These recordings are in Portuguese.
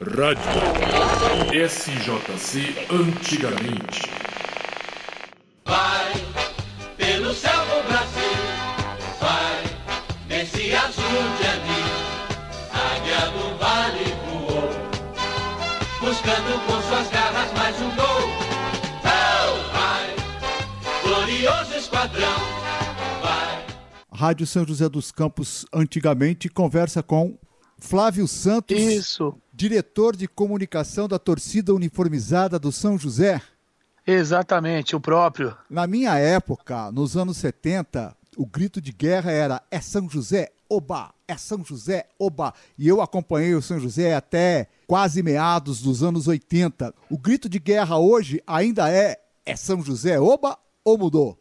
Rádio SJC Antigamente. Vai pelo céu do Brasil, vai nesse azul de anil. Águia do vale voou, buscando com suas garras mais um gol. Oh, vai, glorioso esquadrão, vai. Rádio São José dos Campos antigamente conversa com Flávio Santos, Isso, diretor de comunicação da torcida uniformizada do São José. exatamente, o próprio. Na minha época, nos anos 70, o grito de guerra era é São José, oba, é São José, oba. E eu acompanhei o São José até quase meados dos anos 80. O grito de guerra hoje ainda é é São José, oba ou mudou?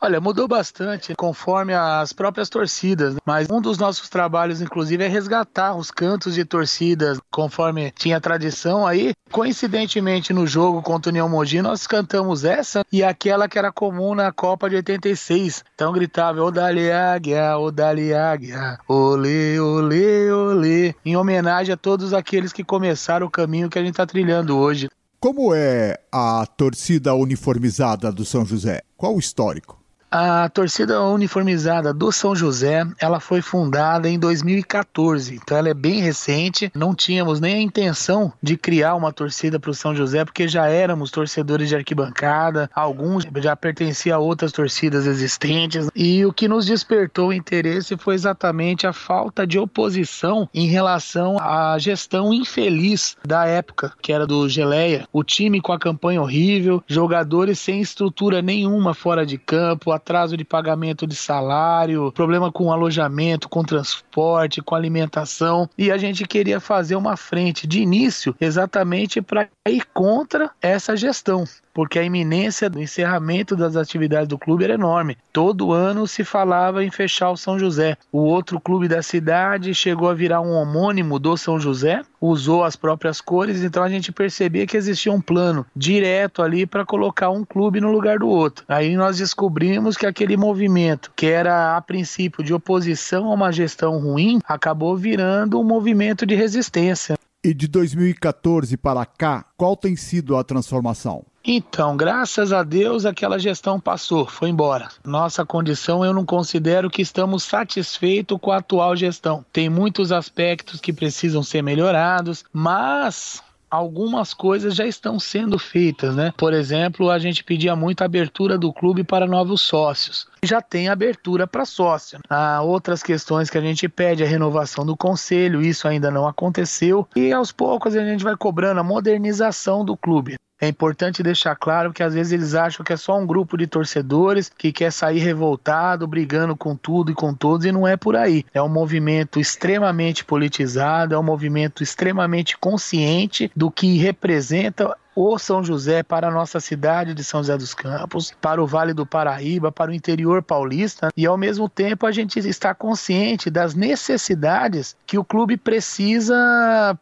Olha, mudou bastante conforme as próprias torcidas, né? mas um dos nossos trabalhos, inclusive, é resgatar os cantos de torcidas, conforme tinha tradição aí. Coincidentemente, no jogo contra o União Mogi, nós cantamos essa e aquela que era comum na Copa de 86. Então gritava, ô Dali Águia, ô Dali Águia, olê, olê, olê, em homenagem a todos aqueles que começaram o caminho que a gente está trilhando hoje. Como é a torcida uniformizada do São José? Qual o histórico? A torcida uniformizada do São José, ela foi fundada em 2014, então ela é bem recente. Não tínhamos nem a intenção de criar uma torcida para o São José, porque já éramos torcedores de arquibancada, alguns já pertenciam a outras torcidas existentes. E o que nos despertou o interesse foi exatamente a falta de oposição em relação à gestão infeliz da época, que era do Geleia. O time com a campanha horrível, jogadores sem estrutura nenhuma fora de campo, atraso de pagamento de salário, problema com alojamento, com transporte, com alimentação. E a gente queria fazer uma frente de início exatamente para ir contra essa gestão porque a iminência do encerramento das atividades do clube era enorme. Todo ano se falava em fechar o São José. O outro clube da cidade chegou a virar um homônimo do São José, usou as próprias cores, então a gente percebia que existia um plano direto ali para colocar um clube no lugar do outro. Aí nós descobrimos que aquele movimento, que era a princípio de oposição a uma gestão ruim, acabou virando um movimento de resistência. E de 2014 para cá, qual tem sido a transformação? Então, graças a Deus, aquela gestão passou, foi embora. Nossa condição, eu não considero que estamos satisfeitos com a atual gestão. Tem muitos aspectos que precisam ser melhorados, mas algumas coisas já estão sendo feitas, né? Por exemplo, a gente pedia muito a abertura do clube para novos sócios. Já tem abertura para sócio. Há outras questões que a gente pede, a renovação do conselho, isso ainda não aconteceu. E aos poucos a gente vai cobrando a modernização do clube. É importante deixar claro que às vezes eles acham que é só um grupo de torcedores que quer sair revoltado, brigando com tudo e com todos, e não é por aí. É um movimento extremamente politizado, é um movimento extremamente consciente do que representa o São José para a nossa cidade de São José dos Campos, para o Vale do Paraíba, para o interior paulista, e ao mesmo tempo a gente está consciente das necessidades que o clube precisa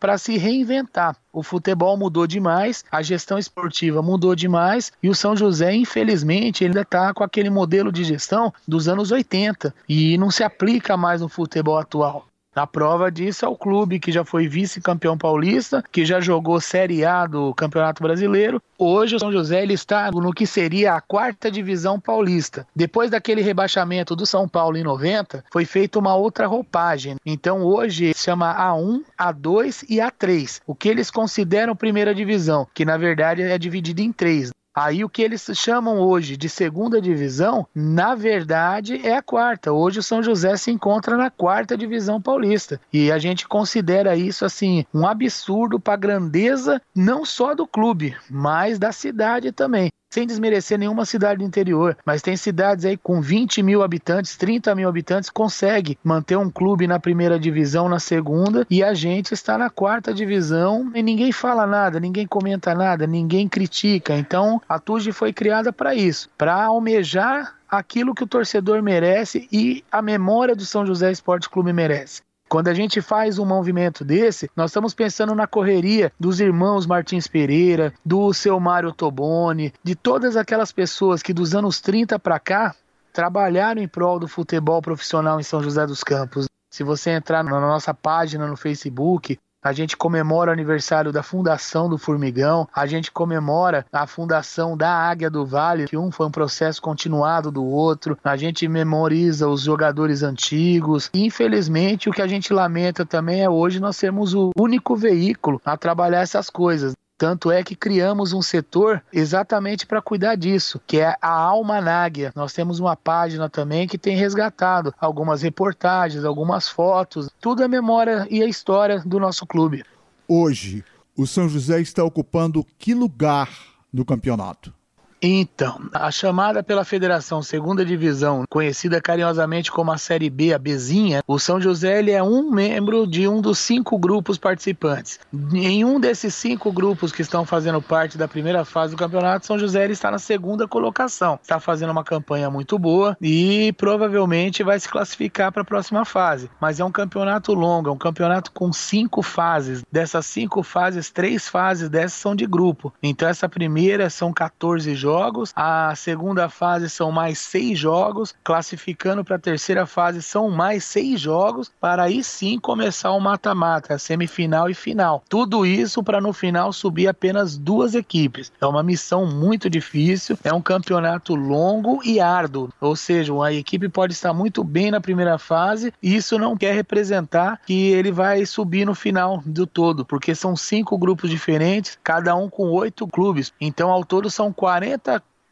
para se reinventar. O futebol mudou demais, a gestão esportiva mudou demais e o São José, infelizmente, ainda está com aquele modelo de gestão dos anos 80 e não se aplica mais no futebol atual. A prova disso é o clube que já foi vice-campeão paulista, que já jogou Série A do Campeonato Brasileiro. Hoje o São José ele está no que seria a quarta divisão paulista. Depois daquele rebaixamento do São Paulo em 90, foi feita uma outra roupagem. Então hoje se chama A1, A2 e A3. O que eles consideram primeira divisão, que na verdade é dividido em três. Aí o que eles chamam hoje de segunda divisão, na verdade é a quarta. Hoje o São José se encontra na quarta divisão paulista. E a gente considera isso assim um absurdo para a grandeza não só do clube, mas da cidade também sem desmerecer nenhuma cidade do interior, mas tem cidades aí com 20 mil habitantes, 30 mil habitantes, consegue manter um clube na primeira divisão, na segunda, e a gente está na quarta divisão e ninguém fala nada, ninguém comenta nada, ninguém critica. Então a TUG foi criada para isso, para almejar aquilo que o torcedor merece e a memória do São José Esporte Clube merece. Quando a gente faz um movimento desse, nós estamos pensando na correria dos irmãos Martins Pereira, do seu Mário Toboni, de todas aquelas pessoas que dos anos 30 para cá trabalharam em prol do futebol profissional em São José dos Campos. Se você entrar na nossa página no Facebook, a gente comemora o aniversário da fundação do Formigão, a gente comemora a fundação da Águia do Vale, que um foi um processo continuado do outro, a gente memoriza os jogadores antigos. Infelizmente, o que a gente lamenta também é hoje nós sermos o único veículo a trabalhar essas coisas. Tanto é que criamos um setor exatamente para cuidar disso, que é a Alma Náguia. Nós temos uma página também que tem resgatado algumas reportagens, algumas fotos, tudo é memória e a história do nosso clube. Hoje, o São José está ocupando que lugar no campeonato? Então, a chamada pela Federação Segunda Divisão, conhecida carinhosamente como a Série B, a Bezinha, o São José ele é um membro de um dos cinco grupos participantes. Em um desses cinco grupos que estão fazendo parte da primeira fase do campeonato, São José ele está na segunda colocação. Está fazendo uma campanha muito boa e provavelmente vai se classificar para a próxima fase. Mas é um campeonato longo, é um campeonato com cinco fases. Dessas cinco fases, três fases dessas são de grupo. Então essa primeira são 14 jogos jogos, a segunda fase são mais seis jogos, classificando para a terceira fase são mais seis jogos, para aí sim começar o mata-mata, semifinal e final. Tudo isso para no final subir apenas duas equipes. É uma missão muito difícil, é um campeonato longo e árduo, ou seja, a equipe pode estar muito bem na primeira fase e isso não quer representar que ele vai subir no final do todo, porque são cinco grupos diferentes, cada um com oito clubes. Então, ao todo são 40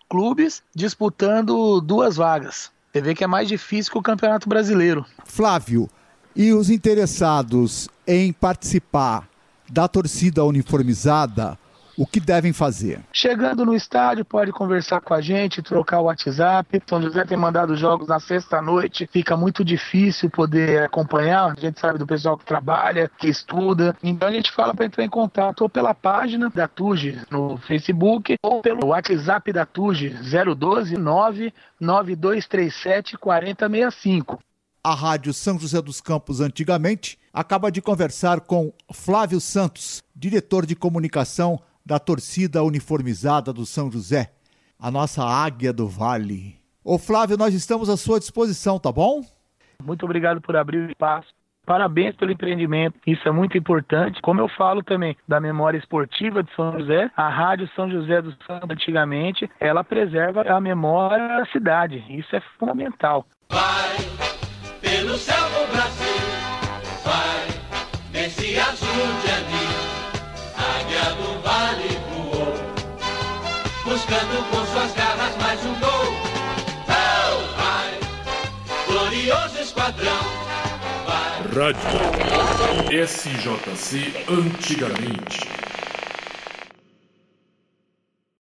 clubes disputando duas vagas. Você vê que é mais difícil que o Campeonato Brasileiro. Flávio, e os interessados em participar da torcida uniformizada o que devem fazer? Chegando no estádio, pode conversar com a gente, trocar o WhatsApp. São José tem mandado jogos na sexta-noite, fica muito difícil poder acompanhar. A gente sabe do pessoal que trabalha, que estuda. Então a gente fala para entrar em contato ou pela página da TUG no Facebook ou pelo WhatsApp da TUG 012 99237 4065 a Rádio São José dos Campos antigamente, acaba de conversar com Flávio Santos, diretor de comunicação da torcida uniformizada do São José, a nossa águia do vale. Ô Flávio, nós estamos à sua disposição, tá bom? Muito obrigado por abrir o espaço. Parabéns pelo empreendimento, isso é muito importante. Como eu falo também da memória esportiva de São José, a Rádio São José do Santo, antigamente, ela preserva a memória da cidade. Isso é fundamental. Vai buscando com suas garras mais um gol. Oh, vai, glorioso esquadrão. Vai. Rádio SJC antigamente.